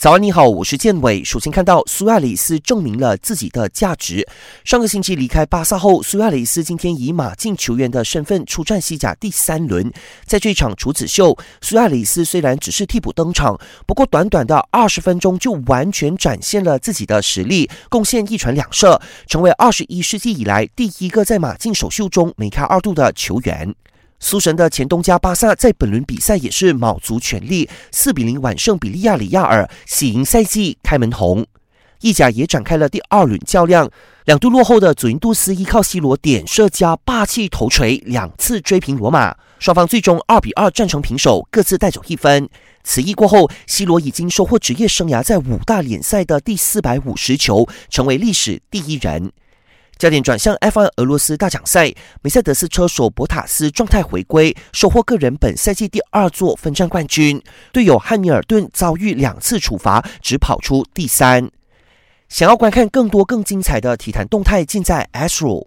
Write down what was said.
早安，你好，我是建伟。首先看到苏亚雷斯证明了自己的价值。上个星期离开巴萨后，苏亚雷斯今天以马竞球员的身份出战西甲第三轮。在这场处子秀，苏亚雷斯虽然只是替补登场，不过短短的二十分钟就完全展现了自己的实力，贡献一传两射，成为二十一世纪以来第一个在马竞首秀中梅开二度的球员。苏神的前东家巴萨在本轮比赛也是卯足全力，四比零完胜比利亚里亚尔，喜迎赛季开门红。意甲也展开了第二轮较量，两度落后的祖云杜斯依靠 C 罗点射加霸气头锤两次追平罗马，双方最终二比二战成平手，各自带走一分。此役过后，C 罗已经收获职业生涯在五大联赛的第四百五十球，成为历史第一人。焦点转向 F1 俄罗斯大奖赛，梅赛德斯车手博塔斯状态回归，收获个人本赛季第二座分站冠军。队友汉密尔顿遭遇两次处罚，只跑出第三。想要观看更多更精彩的体坛动态，尽在 Astro。